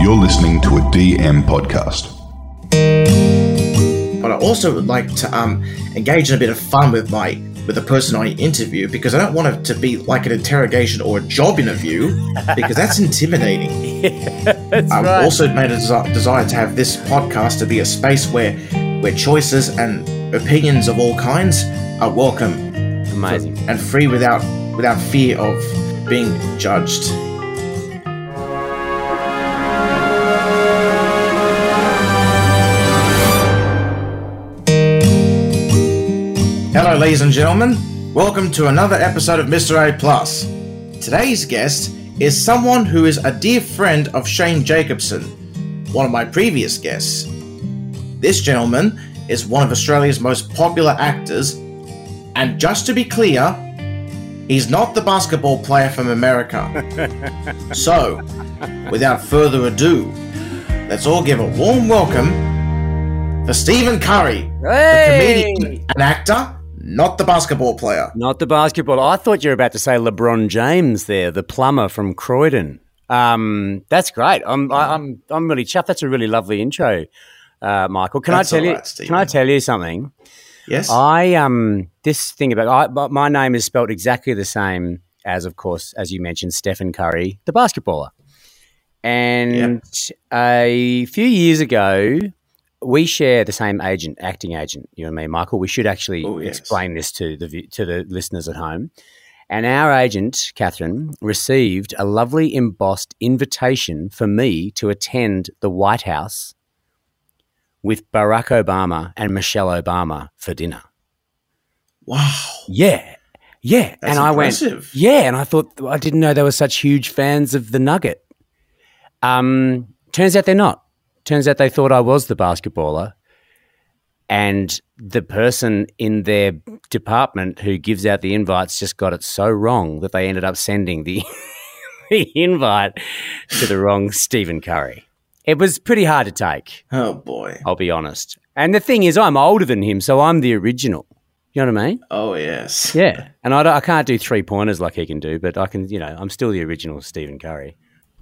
You're listening to a DM podcast. But I also would like to um, engage in a bit of fun with my with the person I interview because I don't want it to be like an interrogation or a job interview because that's intimidating. That's I've right. also made a desi- desire to have this podcast to be a space where where choices and opinions of all kinds are welcome Amazing. and free without without fear of being judged. Ladies and gentlemen. Welcome to another episode of Mr. A Plus. Today's guest is someone who is a dear friend of Shane Jacobson, one of my previous guests. This gentleman is one of Australia's most popular actors, and just to be clear, he's not the basketball player from America. so, without further ado, let's all give a warm welcome for Stephen Curry, the comedian and actor, not the basketball player. Not the basketball. I thought you were about to say LeBron James there, the plumber from Croydon. Um, that's great. I'm, I, I'm, I'm really chuffed. That's a really lovely intro, uh, Michael. Can That's I tell you? Stephen. can I tell you something? Yes? I um, this thing about I, my name is spelled exactly the same as, of course, as you mentioned, Stephen Curry, the basketballer. And a few years ago, we share the same agent, acting agent, you and me, Michael. We should actually Oh, yes. explain this to the to the listeners at home. And our agent, Catherine, received a lovely embossed invitation for me to attend the White House with Barack Obama and Michelle Obama for dinner. wow. Yeah. Yeah. That's and I impressive. went, yeah. And I thought, I didn't know they were such huge fans of the Nugget. Um, turns out they're not. Turns out they thought I was the basketballer. And the person in their department who gives out the invites just got it so wrong that they ended up sending the, the invite to the wrong Stephen Curry. It was pretty hard to take. Oh boy. I'll be honest. And the thing is, I'm older than him, so I'm the original. You know what I mean? Oh yes. Yeah. And I, I can't do three pointers like he can do, but I can, you know, I'm still the original Stephen Curry.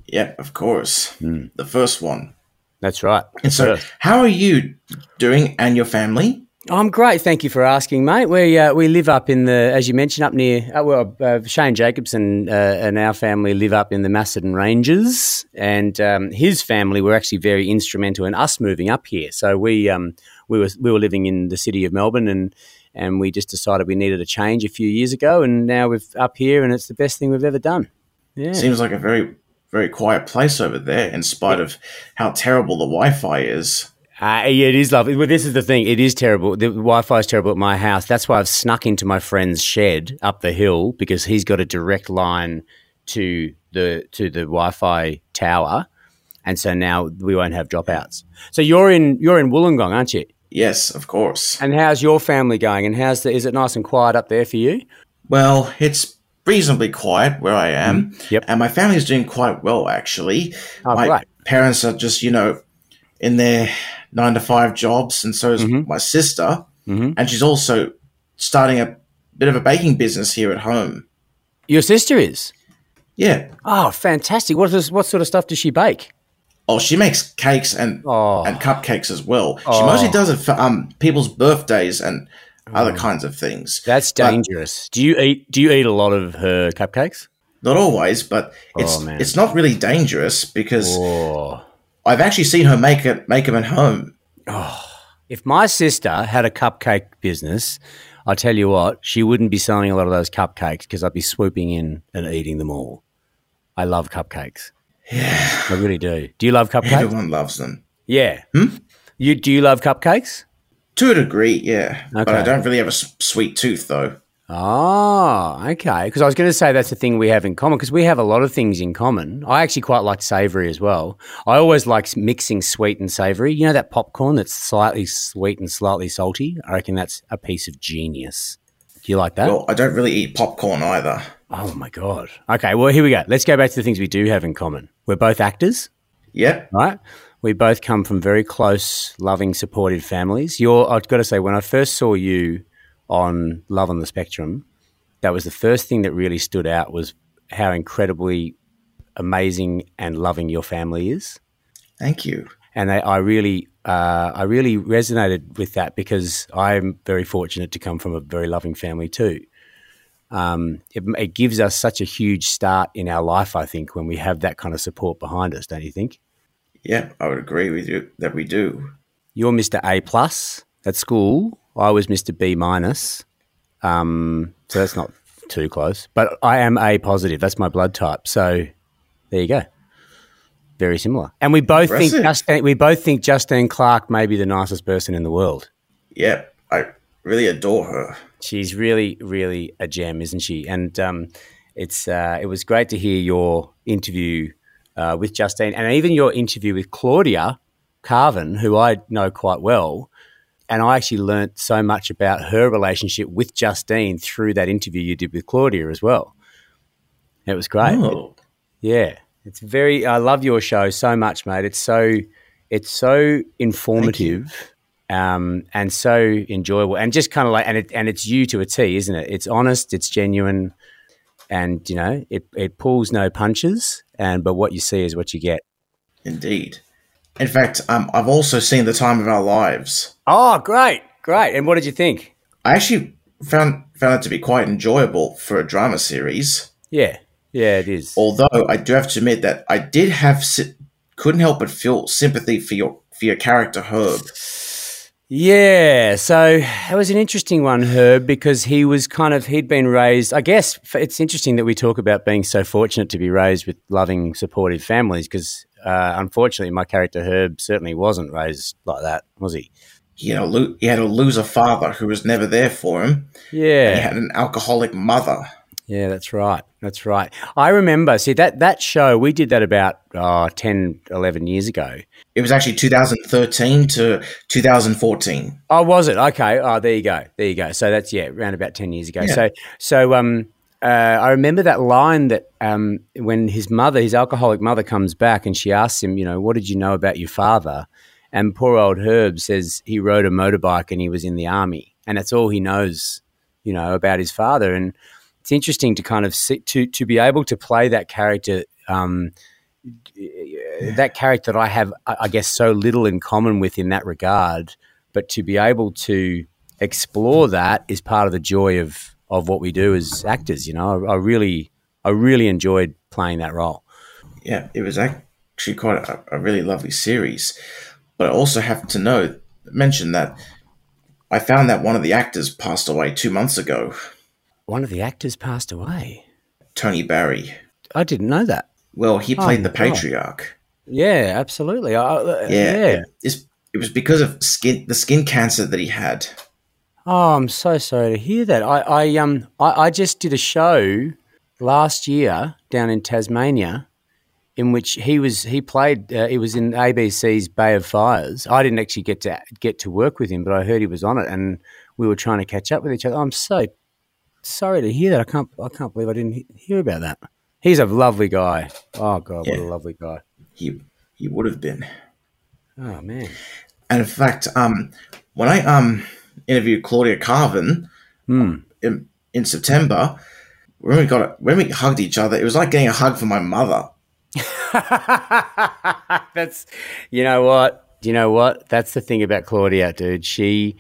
Yeah, of course. Hmm. The first one. That's right. And so, First. how are you doing and your family? I'm great. Thank you for asking, mate. We uh, we live up in the, as you mentioned, up near. Uh, well, uh, Shane Jacobson uh, and our family live up in the Macedon Ranges, and um, his family were actually very instrumental in us moving up here. So we um, we were we were living in the city of Melbourne, and and we just decided we needed a change a few years ago, and now we're up here, and it's the best thing we've ever done. Yeah. Seems like a very, very quiet place over there, in spite of how terrible the Wi-Fi is. Uh, yeah, it is lovely. Well, this is the thing. It is terrible. The Wi-Fi is terrible at my house. That's why I've snuck into my friend's shed up the hill because he's got a direct line to the to the Wi-Fi tower, and so now we won't have dropouts. So you're in you're in Wollongong, aren't you? Yes, of course. And how's your family going? And how's the, is it nice and quiet up there for you? Well, it's reasonably quiet where I am. Mm-hmm. Yep. And my family's doing quite well, actually. Oh, my great. parents are just, you know, in their nine to five jobs, and so is Mm-hmm. my sister. Mhm. And she's also starting a bit of a baking business here at home. Your sister is. Yeah. Oh, fantastic! What does what sort of stuff does she bake? Oh, she makes cakes and Oh. and cupcakes as well. She Oh. mostly does it for um people's birthdays and other kinds of things. That's But- dangerous. do you eat Do you eat a lot of her cupcakes? Not always, but it's Oh, it's not really dangerous because Oh. I've actually seen her make it make them at home. Oh. If my sister had a cupcake business, I tell you what, she wouldn't be selling a lot of those cupcakes because I'd be swooping in and eating them all. I love cupcakes. Yeah, I really do. Do you love cupcakes? everyone loves them Yeah. Hmm? You do you love cupcakes? To a degree. Yeah, but I don't really have a sweet tooth though. Oh, okay. Because I was going to say that's the thing we have in common because we have a lot of things in common. I actually quite like savoury as well. I always like mixing sweet and savoury. You know that popcorn that's slightly sweet and slightly salty? I reckon that's a piece of genius. Do you like that? Well, I don't really eat popcorn either. Oh my god. Okay, well here we go. Let's go back to the things we do have in common. We're both actors, Yep. right? We both come from very close, loving, supportive families. You're I've got to say when I first saw you on Love on the Spectrum, that was the first thing that really stood out was how incredibly amazing and loving your family is. Thank you. and they, I really, uh, I really resonated with that because I'm very fortunate to come from a very loving family too. Um, it, it gives us such a huge start in our life, I think, when we have that kind of support behind us. Don't you think? Yeah, I would agree with you that we do. You're Mr. A plus at school. I was Mr. B minus. Um, so that's not too close, but I am A positive. That's my blood type. So there you go. Very similar. And we both think Impressive. Justine, we both think Justine Clark may be the nicest person in the world. Yeah, I really adore her. She's really, really a gem, isn't she? And um, it's uh, it was great to hear your interview uh, with Justine, and even your interview with Claudia Karvan, who I know quite well. And I actually learnt so much about her relationship with Justine through that interview you did with Claudia as well. It was great. Oh, Yeah, it's very. I love your show so much, mate. It's so it's so informative, um, and so enjoyable, and just kind of like, and it and it's you to a T, isn't it? It's honest, it's genuine, and you know, it it pulls no punches, and but what you see is what you get. indeed. In fact, um, I've also seen The Time of Our Lives. Oh, great, great! And what did you think? I actually found found it to be quite enjoyable for a drama series. Yeah, yeah, it is. Although I do have to admit that I did have sy- couldn't help but feel sympathy for your for your character Herb. Yeah, so it was an interesting one, Herb, because he was kind of he'd been raised. I guess it's interesting that we talk about being so fortunate to be raised with loving, supportive families. Because uh, unfortunately, my character Herb certainly wasn't raised like that, was he? He had a lo- he had a loser father who was never there for him. Yeah. He had an alcoholic mother. Yeah, that's right, that's right. I remember. See that that show we did that about oh, 10, 11 years ago. It was actually 2013 to 2014. Oh, was it? Okay. Oh, there you go. There you go. So that's yeah, around about ten years ago. Yeah. So so um, uh, I remember that line that um, when his mother, his alcoholic mother, comes back and she asks him, you know, what did you know about your father? And poor old Herb says he rode a motorbike and he was in the army, and that's all he knows, you know, about his father. And it's interesting to kind of see, to to be able to play that character. Um, that character that I have, I guess, so little in common with in that regard, but to be able to explore that is part of the joy of of what we do as actors. You know, I, I really, I really enjoyed playing that role. Yeah, it was actually quite a, a really lovely series. But I also have to know mention that I found that one of the actors passed away two months ago. One of the actors passed away. Tony Barry. I didn't know that. Well, he played the my God. patriarch. Yeah, absolutely. I, uh, Yeah, yeah. It, it was because of skin the skin cancer that he had. Oh, I'm so sorry to hear that. I, I um I, I just did a show last year down in Tasmania in which he was he played uh, he was in ABC's Bay of Fires. I didn't actually get to get to work with him, but I heard he was on it and we were trying to catch up with each other. I'm so sorry to hear that. I can't I can't believe I didn't hear about that. He's a lovely guy. Oh god, what a lovely guy. He he would have been. Oh man. And in fact, um, when I um interviewed Claudia Karvan Hmm. in, in September, when we got when we hugged each other, it was like getting a hug from my mother. That's you know what? You know what? That's the thing about Claudia, dude. She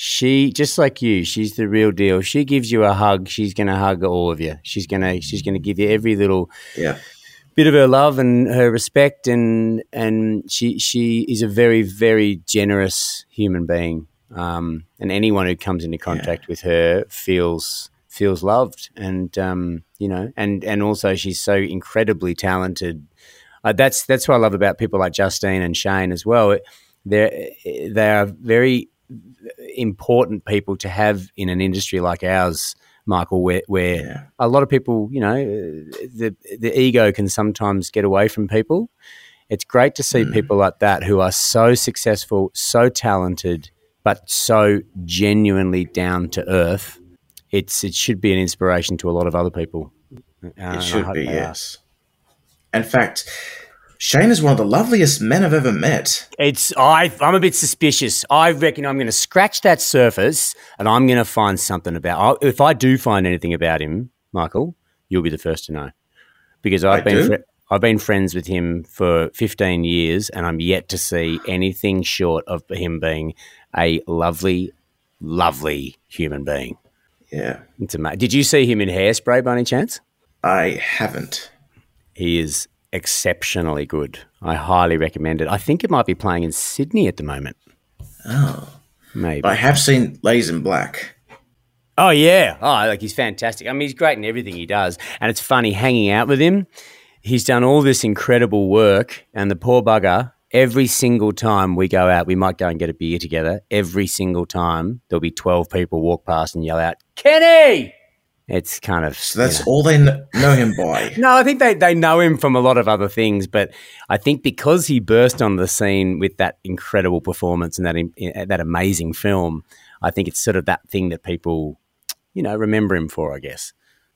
she just like you, she's the real deal. She gives you a hug, she's gonna hug all of you. She's gonna she's gonna give you every little Yeah, bit of her love and her respect and and she she is a very, very generous human being. Um, and anyone who comes into contact with her feels feels loved and um, you know and and also she's so incredibly talented uh, that's that's what I love about people like Justine and Shane as well. They're they are very important people to have in an industry like ours, Michael, where, where yeah, a lot of people, you know, the the ego can sometimes get away from people. It's great to see people like that who are so successful, so talented, but so genuinely down to earth. It's it should be an inspiration to a lot of other people. Uh, it should be. they are. Yes. In fact, Shane is one of the loveliest men I've ever met. It's I. I'm a bit suspicious. I reckon I'm going to scratch that surface, and I'm going to find something about. I- If I do find anything about him, Michael, you'll be the first to know, because I've I been fri- I've been friends with him for 15 years, and I'm yet to see anything short of him being a lovely, lovely human being. Yeah. It's ama- Did you see him in Hairspray by any chance? I haven't. He is exceptionally good. I highly recommend it. I think it might be playing in Sydney at the moment. Oh. Maybe. I have seen Ladies in Black. Oh yeah, oh like he's fantastic. I mean, he's great in everything he does, and it's funny hanging out with him. He's done all this incredible work, and the poor bugger. Every single time we go out, we might go and get a beer together. Every single time, there'll be twelve people walk past and yell out, "Kenny!" It's kind of So that's you know. all they know him by. No, I think they, they know him from a lot of other things, but I think because he burst on the scene with that incredible performance and that in, eh, eh, that amazing film, I think it's sort of that thing that people, you know, remember him for. I guess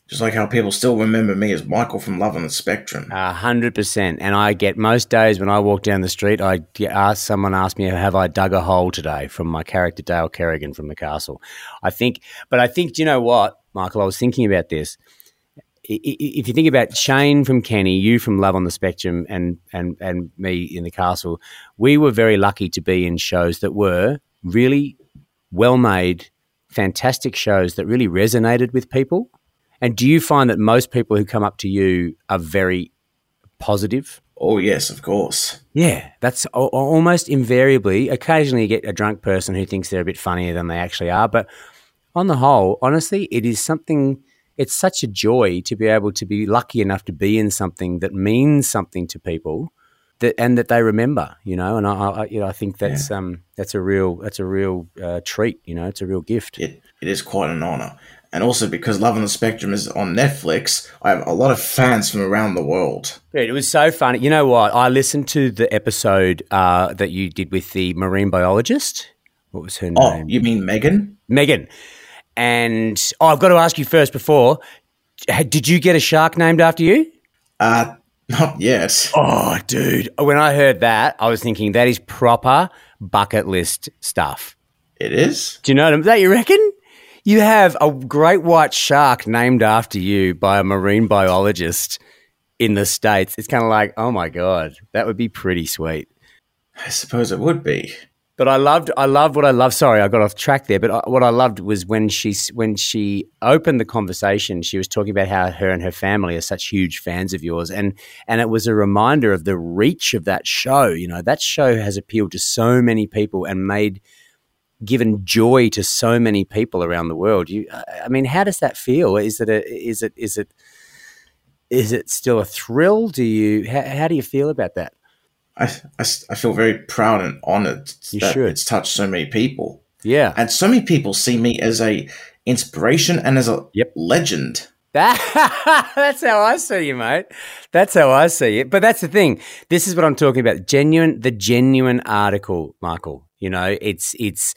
Just like how people still remember me as Michael from Love on the Spectrum. a hundred percent. And I get most days when I walk down the street, I get asked someone asked me, "Have I dug a hole today?" From my character Dale Kerrigan from the Castle. I think, but I think, do you know what, Michael? I was thinking about this. If you think about Shane from Kenny, you from Love on the Spectrum, and and and me in the Castle, we were very lucky to be in shows that were really well made, fantastic shows that really resonated with people. And do you find that most people who come up to you are very positive? Oh, yes, of course. Yeah, that's almost invariably. Occasionally, you get a drunk person who thinks they're a bit funnier than they actually are. But on the whole, honestly, it is something. It's such a joy to be able to be lucky enough to be in something that means something to people, that and that they remember. You know, and I, I you know, I think that's um that's a real that's a real uh, treat. You know, it's a real gift. It, it is quite an honor. And also because Love on the Spectrum is on Netflix, I have a lot of fans from around the world. Dude, it was so funny. You know what? I listened to the episode uh, that you did with the marine biologist. What was her Oh, name? you mean Megan? Megan. And oh, I've got to ask you first before. Did you get a shark named after you? Uh, not yet. Oh, dude. When I heard that, I was thinking that is proper bucket list stuff. It is? Do you know that you reckon? You have a great white shark named after you by a marine biologist in the States. It's kind of like, oh my God, that would be pretty sweet. I suppose it would be. But I loved, I loved what I loved. Sorry, I got off track there. But I, what I loved was when she when she opened the conversation. She was talking about how her and her family are such huge fans of yours, and and it was a reminder of the reach of that show. You know, that show has appealed to so many people and made given joy to so many people around the world. You, uh, I mean, how does that feel? Is it a, is it is it is it still a thrill? Do you how, how do you feel about that? I, I, I feel very proud and honored You that should. it's touched so many people. Yeah, And so many people see me as a inspiration and as a Yep. legend. That, that's how I see you, mate. That's how I see it. But that's the thing. This is what I'm talking about. Genuine, the genuine article, Michael. You know, it's it's.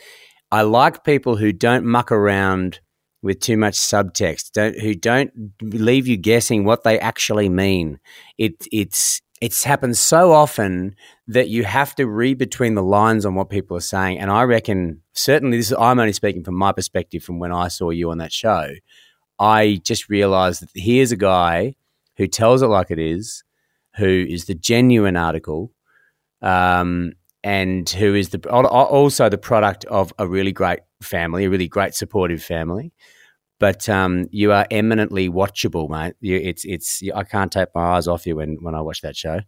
I like people who don't muck around with too much subtext. Don't who don't leave you guessing what they actually mean. It it's it's happened so often that you have to read between the lines on what people are saying. And I reckon certainly this. Is, I'm only speaking from my perspective from when I saw you on that show. I just realized that here's a guy who tells it like it is, who is the genuine article, um, and who is the also the product of a really great family, a really great supportive family. But um, you are eminently watchable, mate. You, it's it's I can't take my eyes off you when when I watch that show.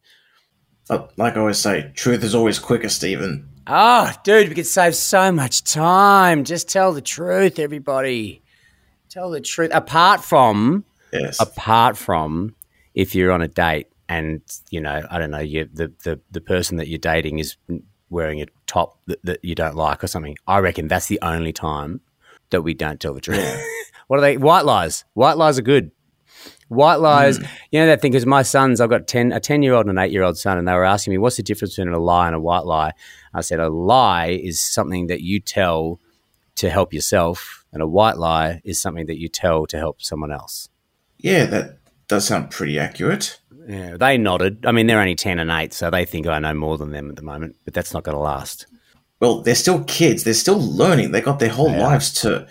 Like I always say, truth is always quicker, Stephen. Oh, dude, we could save so much time. Just tell the truth, everybody. Tell the truth. Apart from Yes. apart from if you're on a date and you know i don't know you the, the, the person that you're dating is wearing a top that, that you don't like or something i reckon that's the only time that we don't tell the truth what are they white lies white lies are good white lies mm. you know that thing because my sons i've got 10 a 10 year old and an 8 year old son and they were asking me what's the difference between a lie and a white lie i said a lie is something that you tell to help yourself and a white lie is something that you tell to help someone else yeah, that does sound pretty accurate. Yeah, they nodded. I mean, they're only 10 and 8, so they think I know more than them at the moment, but that's not going to last. Well, they're still kids. They're still learning. They got their whole are. lives to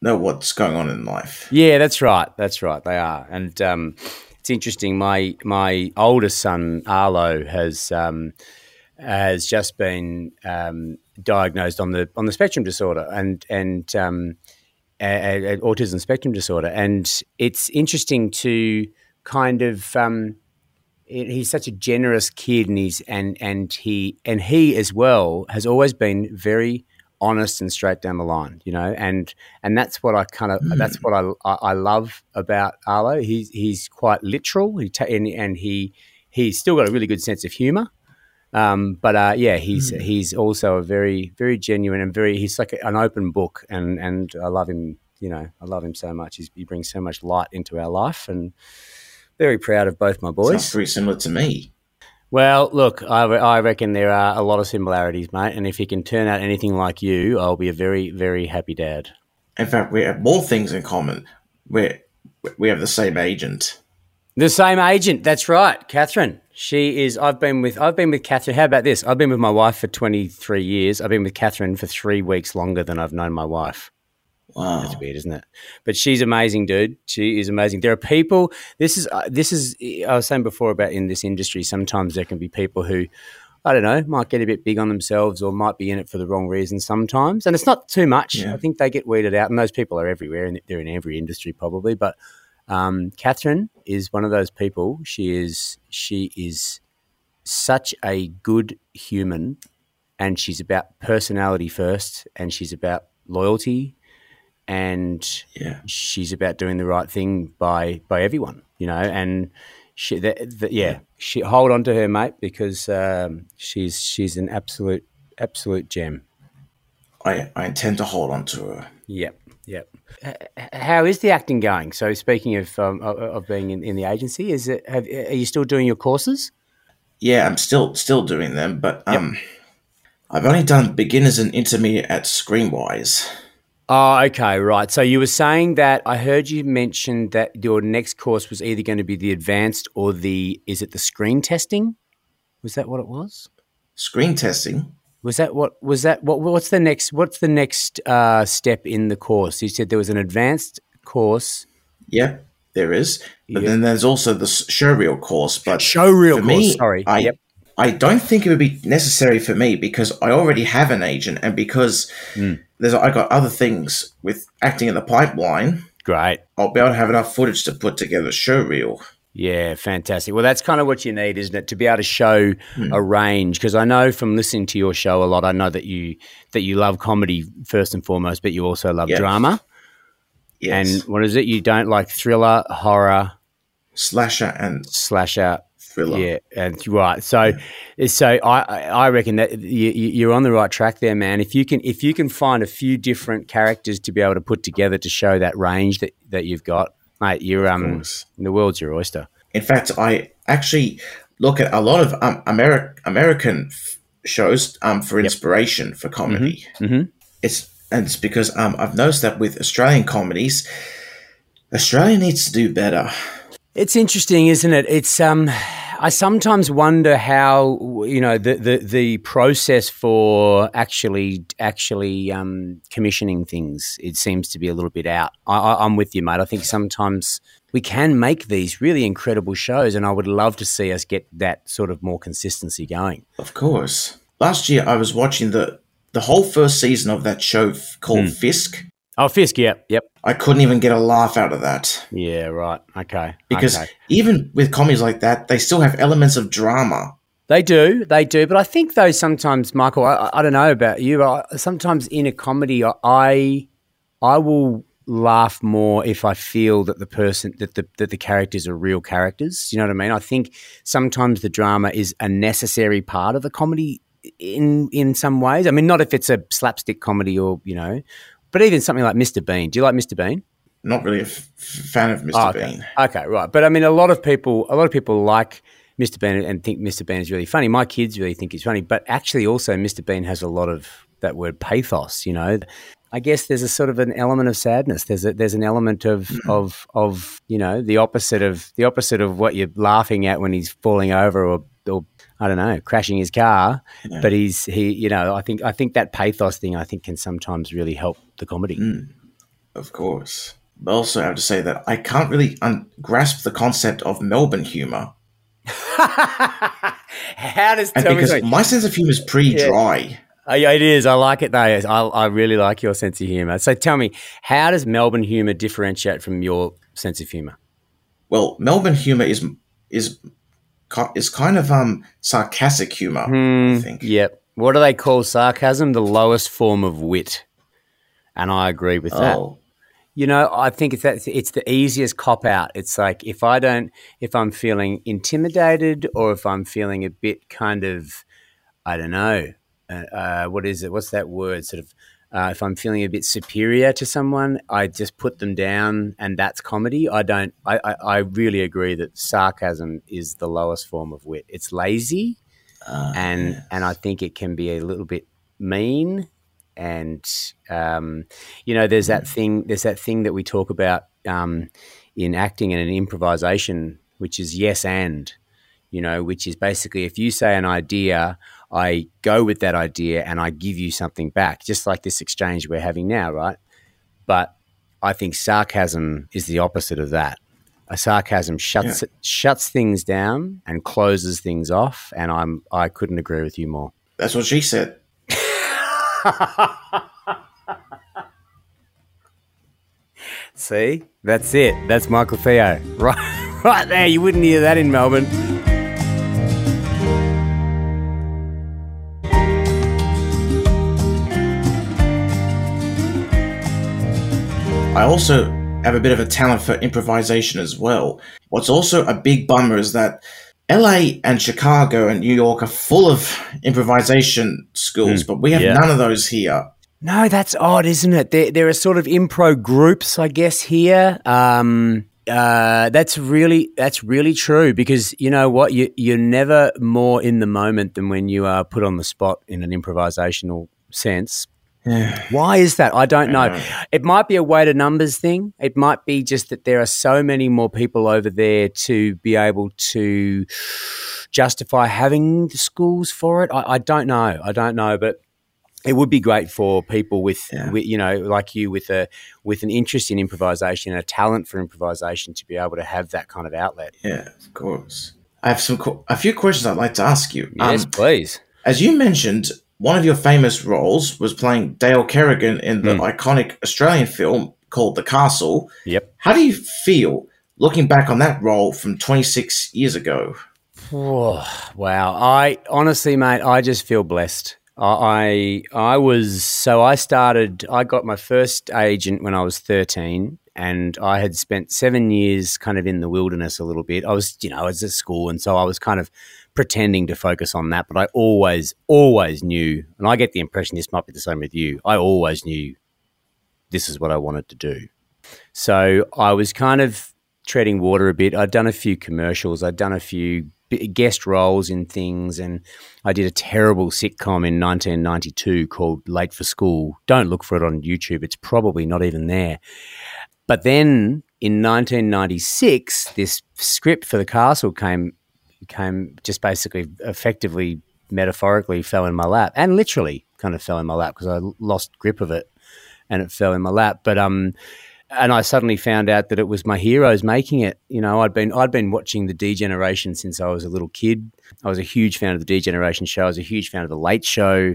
know what's going on in life. Yeah, that's right. That's right. They are. And um, it's interesting. My my oldest son Arlo has um, has just been um, diagnosed on the on the spectrum disorder and and um, a, a, autism spectrum disorder, and it's interesting to kind of. Um, he's such a generous kid, and he's and and he and he as well has always been very honest and straight down the line, you know, and and that's what I kind of mm. that's what I, I, I love about Arlo. He's he's quite literal, he ta- and, and he he's still got a really good sense of humour. Um, but uh, yeah, he's mm. he's also a very very genuine and very he's like an open book, and and I love him. You know, I love him so much. He's, he brings so much light into our life, and very proud of both my boys. Sounds pretty similar to me. Well, look, I, I reckon there are a lot of similarities, mate. And if he can turn out anything like you, I'll be a very, very happy dad. In fact, we have more things in common. We we have the same agent. The same agent. That's right, Catherine. She is. I've been with. I've been with Catherine. How about this? I've been with my wife for twenty three years. I've been with Catherine for three weeks longer than I've known my wife. Wow, that's weird, isn't it? But she's amazing, dude. She is amazing. There are people. This is. Uh, this is. I was saying before about in this industry. Sometimes there can be people who, I don't know, might get a bit big on themselves or might be in it for the wrong reason sometimes. And it's not too much. Yeah. I think they get weeded out, and those people are everywhere, and they're in every industry probably. But um, Catherine is one of those people. She is. She is such a good human, and she's about personality first, and she's about loyalty and yeah. she's about doing the right thing by by everyone, you know. And she, the, the, yeah, she hold on to her, mate, because um, she's she's an absolute absolute gem. I I intend to hold on to her. Yep, yep. How is the acting going? So, speaking of um, of being in, in, the agency, is it have, are you still doing your courses? Yeah, I'm still still doing them, but um, yep. I've only done beginners and intermediate at Screenwise. Oh, okay, right. So you were saying that I heard you mention that your next course was either going to be the advanced or the is it the screen testing? Was that what it was? Screen testing. Was that what was that what what's the next what's the next uh, step in the course? You said there was an advanced course. Yeah, there is. But then there's also the showreel course. But showreel course. Me, sorry. I, yep. I don't think it would be necessary for me because I already have an agent, and because mm. There's I got other things with acting in the pipeline. Great. I'll be able to have enough footage to put together a show reel. Yeah, fantastic. Well, that's kind of what you need, isn't it, to be able to show hmm. a range? Because I know from listening to your show a lot, I know that you that you love comedy first and foremost, but you also love yes. drama. Yes. And what is it? You don't like thriller, horror, slasher, and slasher, thriller. Yeah, and right. So, yeah. so I I reckon that you, are on the right track there, man. If you can if you can find a few different characters to be able to put together to show that range that, that you've got, mate, you're um the world's your oyster. In fact, I actually look at a lot of um, Ameri- American f- shows um, for inspiration yep. for comedy. Mm-hmm. Mm-hmm. It's and it's because um, I've noticed that with Australian comedies, Australia needs to do better. It's interesting, isn't it? It's um I sometimes wonder how you know the, the, the process for actually actually um, commissioning things. It seems to be a little bit out. I, am with you, mate. I think sometimes we can make these really incredible shows, and I would love to see us get that sort of more consistency going. Of course. Last year, I was watching the the whole first season of that show called mm. Fisk. Oh, Fisk, yep, yep. I couldn't even get a laugh out of that. Yeah, right. Okay. Because okay. even with comedies like that, they still have elements of drama. They do, they do. But I think though sometimes, Michael, I, I don't know about you, but sometimes in a comedy, I I will laugh more if I feel that the person that the that the characters are real characters. You know what I mean? I think sometimes the drama is a necessary part of the comedy in in some ways. I mean, not if it's a slapstick comedy or you know, but even something like Mr. Bean. Do you like Mr. Bean? Not really a f- fan of Mr. Oh, okay. Bean. Okay, right. But I mean, a lot of people, a lot of people like Mr. Bean and think Mr. Bean is really funny. My kids really think he's funny, but actually, also Mr. Bean has a lot of that word pathos. You know, I guess there's a sort of an element of sadness. There's a, there's an element of mm. of of you know the opposite of the opposite of what you're laughing at when he's falling over or or I don't know, crashing his car. Yeah. But he's he, you know, I think I think that pathos thing I think can sometimes really help the comedy. Mm, of course. also I have to say that I can't really un- grasp the concept of Melbourne humor. How does And tell me because my sense of humor is pretty Yeah. dry. Uh, it is. I like it though. I, I really like your sense of humour. So tell me, how does Melbourne humour differentiate from your sense of humour? Well, Melbourne humor is is is kind of um sarcastic humor. I think. Yep. What do they call sarcasm? The lowest form of wit. And I agree with that. Oh, You know, I think it's that it's the easiest cop out. It's like if I don't, if I'm feeling intimidated or if I'm feeling a bit kind of, I don't know, uh, uh, what is it? What's that word? Sort of, uh, if I'm feeling a bit superior to someone, I just put them down, and that's comedy. I don't. I, I, I really agree that sarcasm is the lowest form of wit. It's lazy, and and I think it can be a little bit mean and um, you know there's that thing there's that thing that we talk about um, in acting and in improvisation which is yes and you know which is basically if you say an idea i go with that idea and i give you something back just like this exchange we're having now right but i think sarcasm is the opposite of that a sarcasm shuts shuts things down and closes things off and i'm i couldn't agree with you more that's what she said. See, that's it. That's Michael Theo. Right, right there. You wouldn't hear that in Melbourne. I also have a bit of a talent for improvisation as well. What's also a big bummer is that LA and Chicago and New York are full of improvisation schools, but we have yeah. none of those here. No, that's odd, isn't it? There, there are sort of impro groups, I guess, here. Um, uh, that's really that's really true because you know what you you're never more in the moment than when you are put on the spot in an improvisational sense. Why is that? I don't know. It might be a weight of numbers thing. It might be just that there are so many more people over there to be able to justify having the schools for it. I, I don't know. I don't know, but it would be great for people with, Yeah. with, you know, like you, with a with an interest in improvisation and a talent for improvisation, to be able to have that kind of outlet. Yeah, of course. I have some a few questions I'd like to ask you. Yes, Um, please. as you mentioned, one of your famous roles was playing Dale Kerrigan in the Hmm. iconic Australian film called The Castle. Yep. How do you feel looking back on that role from 26 years ago? Wow. I honestly, mate, I just feel blessed. I I I was so I started. I got my first agent when I was thirteen, and I had spent seven years kind of in the wilderness a little bit. I was, you know, I was at school, and so I was kind of pretending to focus on that. But I always, always knew, and I get the impression this might be the same with you. I always knew this is what I wanted to do. So I was kind of treading water a bit. I'd done a few commercials, I'd done a few guest roles in things, and I did a terrible sitcom in 1992 called Late for School. Don't look for it on YouTube, it's probably not even there. But then in 1996, this script for the castle came came just basically effectively metaphorically fell in my lap and literally kind of fell in my lap because I lost grip of it and it fell in my lap. But um, and I suddenly found out that it was my heroes making it. You know, I'd been I'd been watching the D Generation since I was a little kid. I was a huge fan of the D Generation show. I was a huge fan of the Late Show.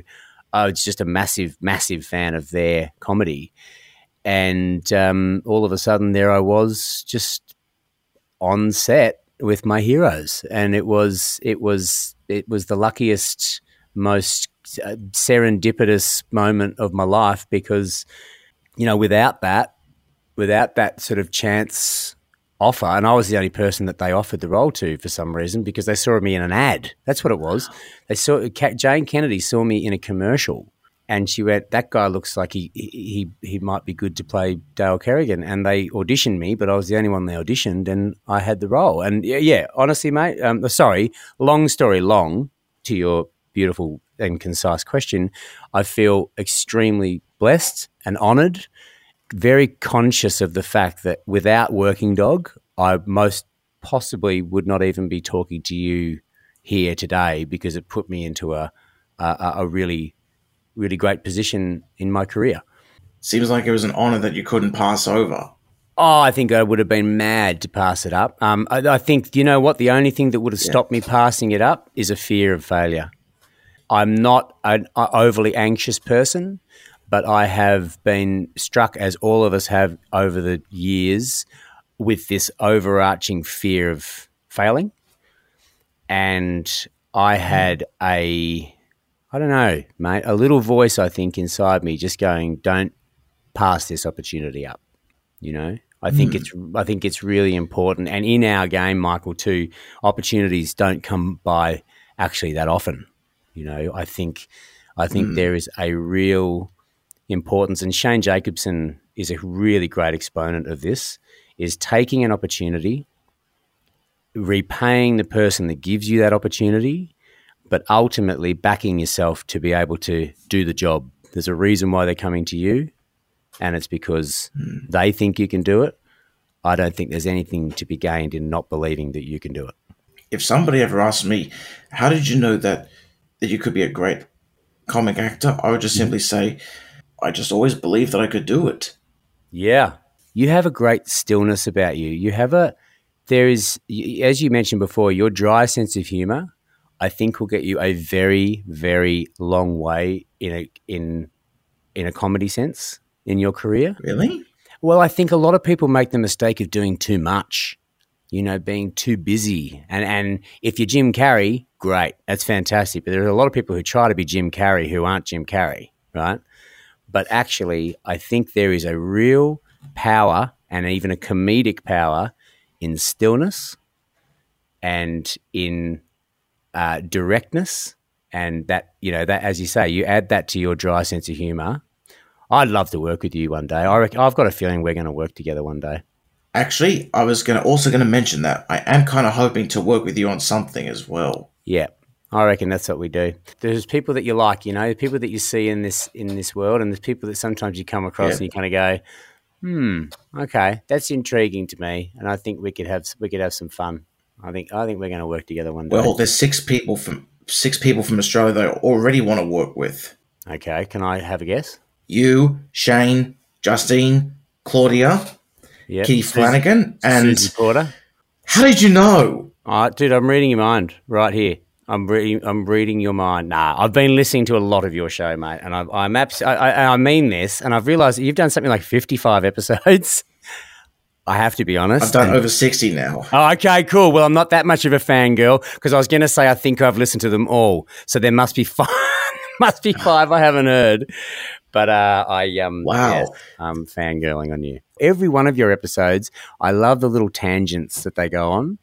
I was just a massive, massive fan of their comedy. And um, all of a sudden, there I was, just on set with my heroes, and it was it was it was the luckiest, most uh, serendipitous moment of my life because you know without that without that sort of chance offer and I was the only person that they offered the role to for some reason because they saw me in an ad. That's what it was. They saw Jane Kennedy saw me in a commercial and she went that guy looks like he he he might be good to play Dale Kerrigan. And they auditioned me but I was the only one they auditioned and I had the role. And yeah, honestly mate um, sorry long story long to your beautiful and concise question, I feel extremely blessed and honored, very conscious of the fact that without Working Dog, I most possibly would not even be talking to you here today because it put me into a, a, a really, really great position in my career. Seems like it was an honor that you couldn't pass over. Oh, I think I would have been mad to pass it up. Um, I, I think you know what. The only thing that would have stopped me passing it up is a fear of failure. I'm not an overly anxious person, but I have been struck, as all of us have over the years, with this overarching fear of failing. And I had a, I don't know, mate, a little voice, I think, inside me just going, don't pass this opportunity up. You know, I think hmm. it's I think it's really important. And in our game, Michael, too, opportunities don't come by actually that often. You know, I think I think hmm. there is a real importance, and Shane Jacobson is a really great exponent of this. Is taking an opportunity, repaying the person that gives you that opportunity, but ultimately backing yourself to be able to do the job. There's a reason why they're coming to you, and it's because hmm. they think you can do it. I don't think there's anything to be gained in not believing that you can do it. If somebody ever asked me, "How did you know that that you could be a great comic actor?" I would just hmm. simply say, "I just always believed that I could do it." Yeah. You have a great stillness about you. You have a, there is, as you mentioned before, your dry sense of humor, I think will get you a very, very long way in a, in, in a comedy sense in your career. Really? Well, I think a lot of people make the mistake of doing too much, you know, being too busy. And, and if you're Jim Carrey, great, that's fantastic. But there are a lot of people who try to be Jim Carrey who aren't Jim Carrey, right? But actually, I think there is a real power and even a comedic power in stillness and in uh, directness. And that, you know, that, as you say, you add that to your dry sense of humor. I'd love to work with you one day. I reckon, I've got a feeling we're going to work together one day. Actually, I was gonna also gonna mention that I am kind of hoping to work with you on something as well. Yeah, I reckon that's what we do. There's people that you like, you know, people that you see in this in this world, and there's people that sometimes you come across Yeah. and you kind of go, "Hmm, okay, that's intriguing to me," and I think we could have we could have some fun. I think I think we're going to work together one day. Well, there's six people from six people from Australia that I already want to work with. okay, can I have a guess? You, Shane, Justine, Claudia, Yeah, Kitty Flanagan, and Susie Porter. how did you know? Oh, dude, I'm reading your mind right here. I'm reading. I'm reading your mind. Nah, I've been listening to a lot of your show, mate, and I, I'm abs- I, I, I mean this, and I've realised that you've done something like 55 episodes. I have to be honest. I've done and- over sixty now. Oh, okay, cool. Well, I'm not that much of a fangirl because I was going to say I think I've listened to them all, so there must be five. must be five I haven't heard. But uh, I um Wow. yes, I'm fangirling on you. Every one of your episodes, I love the little tangents that they go on.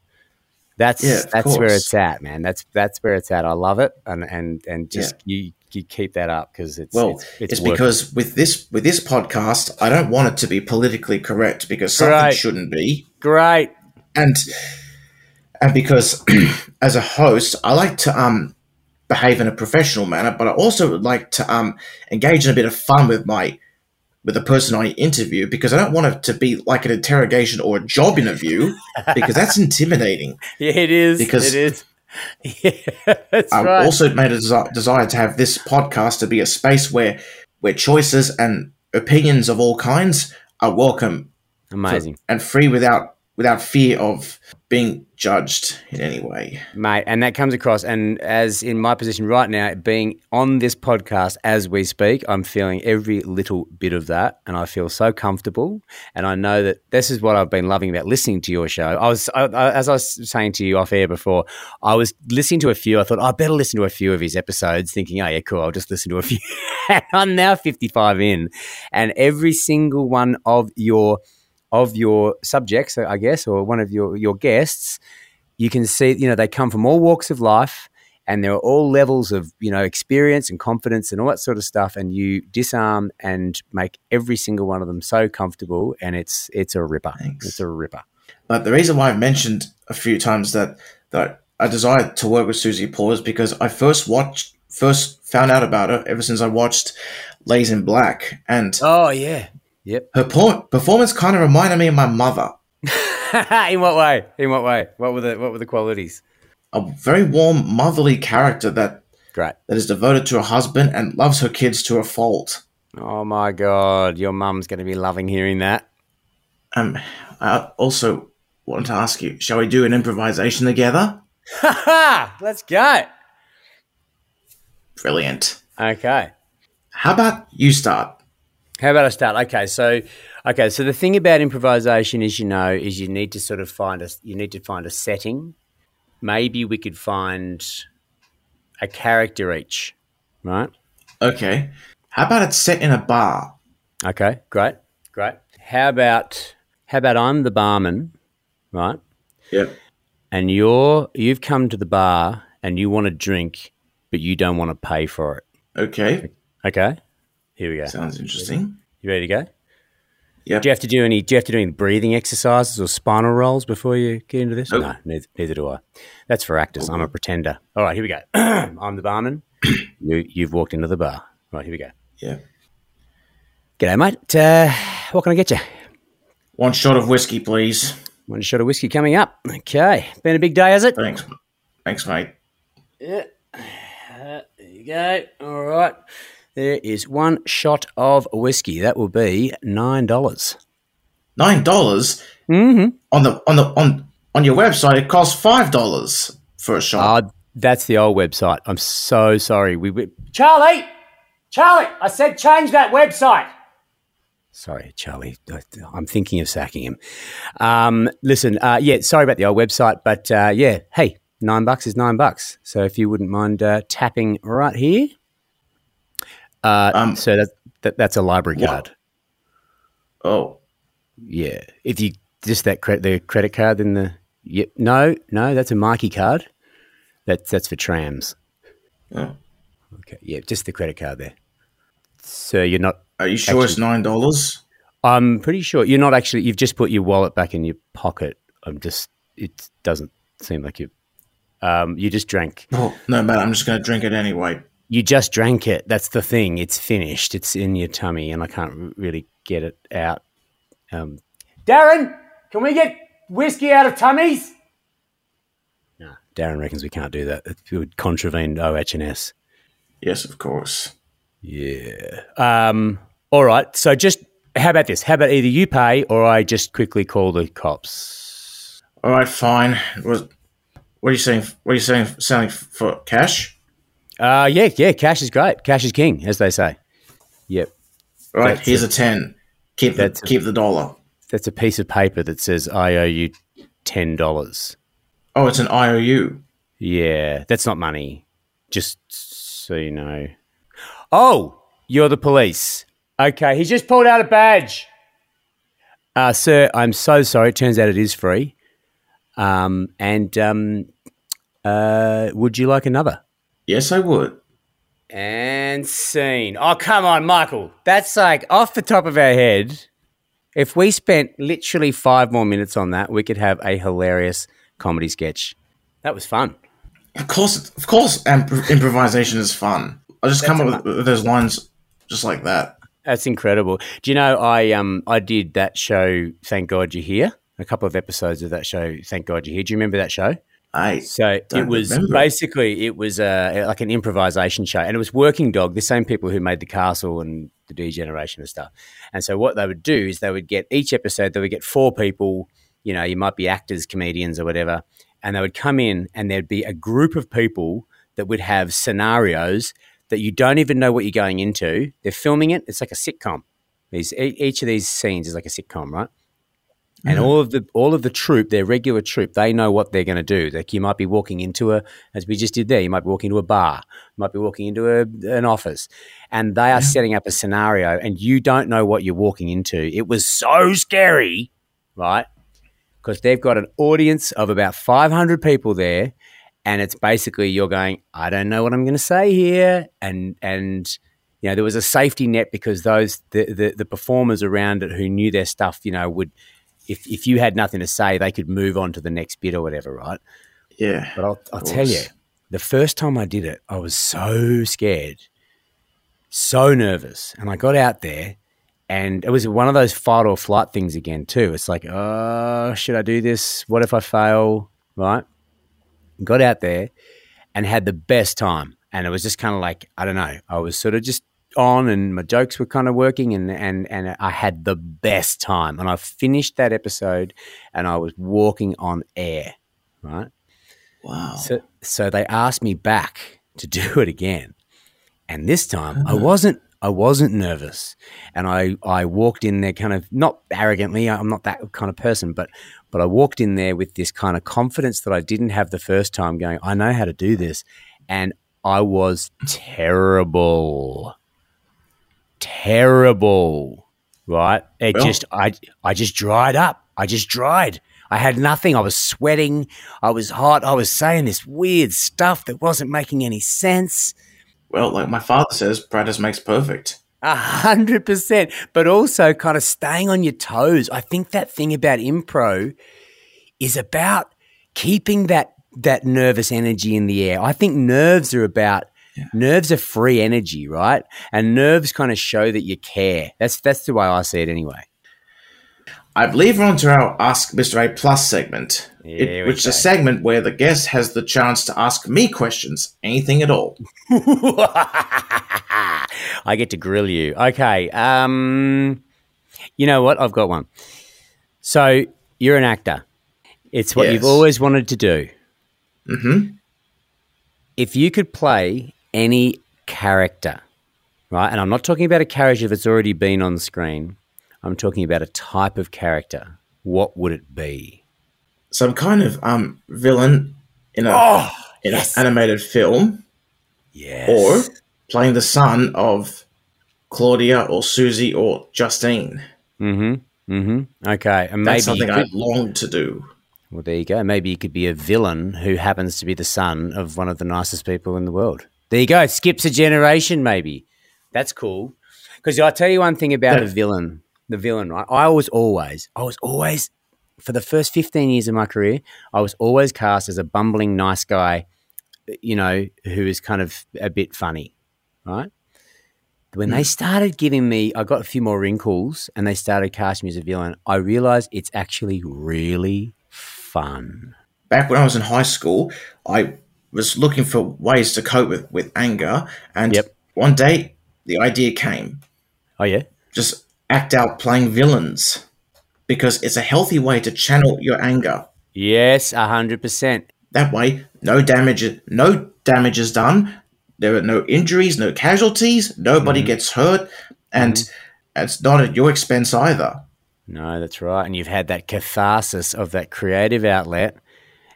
That's Yeah, that's where it's at, man. That's that's where it's at. I love it, and and and just you you keep that up because it's Well, it's, it's, it's because with this with this podcast, I don't want it to be politically correct because something Right. shouldn't be, great. and and because as a host, I like to um behave in a professional manner, but I also would like to um engage in a bit of fun with my with the person I interview because I don't want it to be like an interrogation or a job interview because that's intimidating. Yeah, it is. Because- it is. Yeah, that's I've right. also made a desi- desire to have this podcast to be a space where where choices and opinions of all kinds are welcome Amazing. and free without without fear of being judged in any way. mate and that comes across and as in my position right now being on this podcast as we speak i'm feeling every little bit of that and i feel so comfortable and i know that this is what i've been loving about listening to your show i was I, I, as i was saying to you off air before i was listening to a few i thought i better listen to a few of his episodes thinking oh yeah cool i'll just listen to a few i'm now 55 in and every single one of your of your subjects, I guess, or one of your your guests, you can see, you know, they come from all walks of life and there are all levels of, you know, experience and confidence and all that sort of stuff. And you disarm and make every single one of them so comfortable and it's it's a ripper. Thanks. It's a ripper. But the reason why I've mentioned a few times that that I desired to work with Susie Paul is because I first watched first found out about her ever since I watched Ladies in Black and Oh yeah. Yep. her por- performance kind of reminded me of my mother. In what way? In what way? What were the what were the qualities? A very warm, motherly character that Great. that is devoted to her husband and loves her kids to a fault. Oh my god, your mum's going to be loving hearing that. Um, I also wanted to ask you, shall we do an improvisation together? Ha ha! Let's go. Brilliant. Okay. How about you start? How about I start? Okay, so okay, so the thing about improvisation is, you know, is you need to sort of find a you need to find a setting. Maybe we could find a character each, right? Okay. How about it's set in a bar? Okay, great, great. How about how about I'm the barman, right? Yep. And you're you've come to the bar and you want a drink, but you don't want to pay for it. Okay. Okay, here we go. Sounds interesting. You ready to go? Yeah. Do you have to do any? Do you have to do any breathing exercises or spinal rolls before you get into this? Nope. No, neither, neither do I. That's for actors. I'm a pretender. All right, here we go. I'm the barman. you, you've walked into the bar. Right, here we go. Yeah. G'day, mate. Uh, what can I get you? One shot of whiskey, please. One shot of whiskey coming up. Okay, been a big day, has it? Thanks. Thanks, mate. Yeah. Uh, there you go. All right. There is one shot of whiskey. That will be nine dollars. Nine dollars Mm-hmm. on the on the on on your website. It costs five dollars for a shot. Ah, that's the old website. I'm so sorry. We, we Charlie, Charlie, I said change that website. Sorry, Charlie. I'm thinking of sacking him. Um, listen, uh, yeah, sorry about the old website, but uh, yeah, hey, nine bucks is nine bucks. So if you wouldn't mind uh, tapping right here, uh, Um, so that, that that's a library what? card. oh, Yeah, if you just that credit the credit card, then the yep. No, no, that's a Myki card. That's that's for trams. oh. Okay, yeah, just the credit card there. So you're not. are you sure it's nine dollars? I'm pretty sure you're not actually. You've just put your wallet back in your pocket. I'm just. It doesn't seem like you. Um, you just drank. Oh no, man. I'm just going to drink it anyway. You just drank it. That's the thing. It's finished. It's in your tummy, and I can't really get it out. Um, Darren, can we get whiskey out of tummies? No, Darren reckons we can't do that. It would contravene OH&S. Yes, of course. Yeah. Um, all right. So just how about this? How about either you pay or I just quickly call the cops? All right, fine. What, what are you saying? What are you saying? Selling for cash? Uh, yeah, yeah. Cash is great. Cash is king, as they say. Yep. Right. That's here's a ten. Keep the a- keep the dollar. That's a piece of paper that says I owe you ten dollars. Oh, it's an IOU. Yeah, that's not money. Just so you know. Oh, you're the police. Okay, he's just pulled out a badge. Uh, sir, I'm so sorry. It turns out it is free. Um, and um, uh, would you like another? Yes, I would. And scene. Oh, come on, Michael. That's like off the top of our head. If we spent literally five more minutes on that, we could have a hilarious comedy sketch. That was fun. Of course, of course, imp- improvisation is fun. I just come up with, with those lines just like that. That's incredible. Do you know I um I did that show? Thank God you're here. A couple of episodes of that show. Thank God you're here. Do you remember that show? I So it was remember. basically it was uh, like an improvisation show, and it was Working Dog, the same people who made the Castle and the Degeneration and stuff. And so what they would do is they would get each episode they would get four people. You know, you might be actors, comedians, or whatever, and they would come in, and there'd be a group of people that would have scenarios that you don't even know what you're going into. They're filming it. It's like a sitcom. These each of these scenes is like a sitcom, right? And all of the all of the troupe, their regular troupe, they know what they're going to do. Like you might be walking into a, as we just did there, you might be walking into a bar, you might be walking into a, an office, and they are setting up a scenario, and you don't know what you're walking into. It was so scary, right? Because they've got an audience of about 500 people there, and it's basically you're going, I don't know what I'm going to say here, and and you know there was a safety net because those the, the the performers around it who knew their stuff, you know, would if if you had nothing to say, they could move on to the next bit or whatever, right? yeah. But I'll, I'll tell you, the first time I did it, I was so scared, so nervous, and I got out there, and it was one of those fight or flight things again too. It's like, oh, should I do this? What if I fail? Right? Got out there and had the best time, and it was just kind of like I don't know. I was sort of just on and my jokes were kind of working and and and I had the best time. And I finished that episode and I was walking on air right? Wow. so so they asked me back to do it again. And this time I uh-huh. wasn't I wasn't nervous. And I I walked in there kind of not arrogantly I'm not that kind of person but but I walked in there with this kind of confidence that I didn't have the first time going I know how to do this. And I was terrible terrible right? It Well- just I I just dried up. I just dried. I had nothing. I was sweating. I was hot. I was saying this weird stuff that wasn't making any sense. Well, like my father says, practice makes perfect. A hundred percent, but also kind of staying on your toes. I think that thing about impro is about keeping that that nervous energy in the air. I think nerves are about nerves are free energy, right? And nerves kind of show that you care. That's that's the way I see it anyway. I believe we're on to our Ask Mr. A Plus segment, it- which is a segment where the guest has the chance to ask me questions, anything at all. I get to grill you. Okay. Um, you know what? I've got one. So you're an actor. It's what you've always wanted to do. Mm-hmm. If you could play any character, right? And I'm not talking about a character that's already been on screen. I'm talking about a type of character. What would it be? Some kind of um villain in a Oh, in yes. an animated film, Yes. or playing the son of Claudia or Susie or Justine. Mm-hmm. Mm-hmm. Okay. And That's something could, I long to do. Well, there you go. Maybe you could be a villain who happens to be the son of one of the nicest people in the world. There you go. Skips a generation, maybe. That's cool. Because I'll tell you one thing about a villain. The villain, right? I was always, I was always, for the first 15 years of my career, I was always cast as a bumbling, nice guy, you know, who is kind of a bit funny, right? When they hmm. started giving me, I got a few more wrinkles and they started casting me as a villain, I realized it's actually really fun. Back when I was in high school, I was looking for ways to cope with, with anger, and Yep. one day the idea came: Oh, yeah? just act out playing villains, because it's a healthy way to channel your anger. Yes, 100%. That way, no damage, no damage is done. There are no injuries, no casualties. Nobody mm-hmm. gets hurt, and mm-hmm. it's not at your expense either. No, that's right. And you've had that catharsis of that creative outlet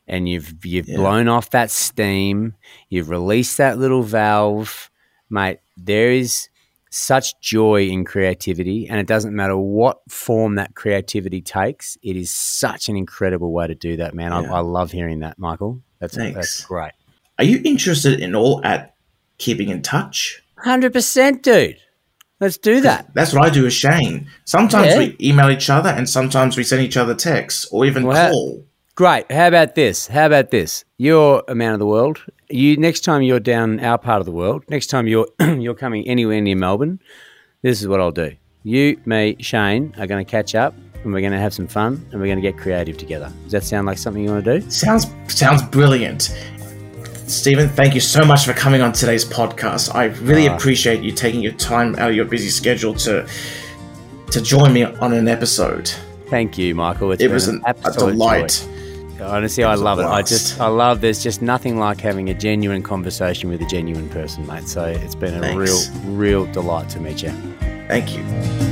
and you've you've blown off that steam, you've released that little valve. Mate, there is such joy in creativity and it doesn't matter what form that creativity takes. It is such an incredible way to do that, man. Yeah. I, I love hearing that, Michael. That's Thanks. that's great. Are you interested in all at keeping in touch? 100%, dude. Let's do that. That's what I do with Shane. Sometimes Yeah. we email each other, and sometimes we send each other texts or even Well, call. Great. How about this? How about this? You're a man of the world. You next time you're down our part of the world, next time you're you're coming anywhere near Melbourne, this is what I'll do. You, me, Shane are going to catch up and we're going to have some fun and we're going to get creative together. Does that sound like something you want to do? Sounds sounds brilliant. Stephen, thank you so much for coming on today's podcast. I really Ah. appreciate you taking your time out of your busy schedule to to join me on an episode. Thank you, Michael. It's It was an a absolute delight. joy. Honestly, I love it. I just, I love. There's just nothing like having a genuine conversation with a genuine person, mate. So it's been a Thanks. real, real delight to meet you. Thank you.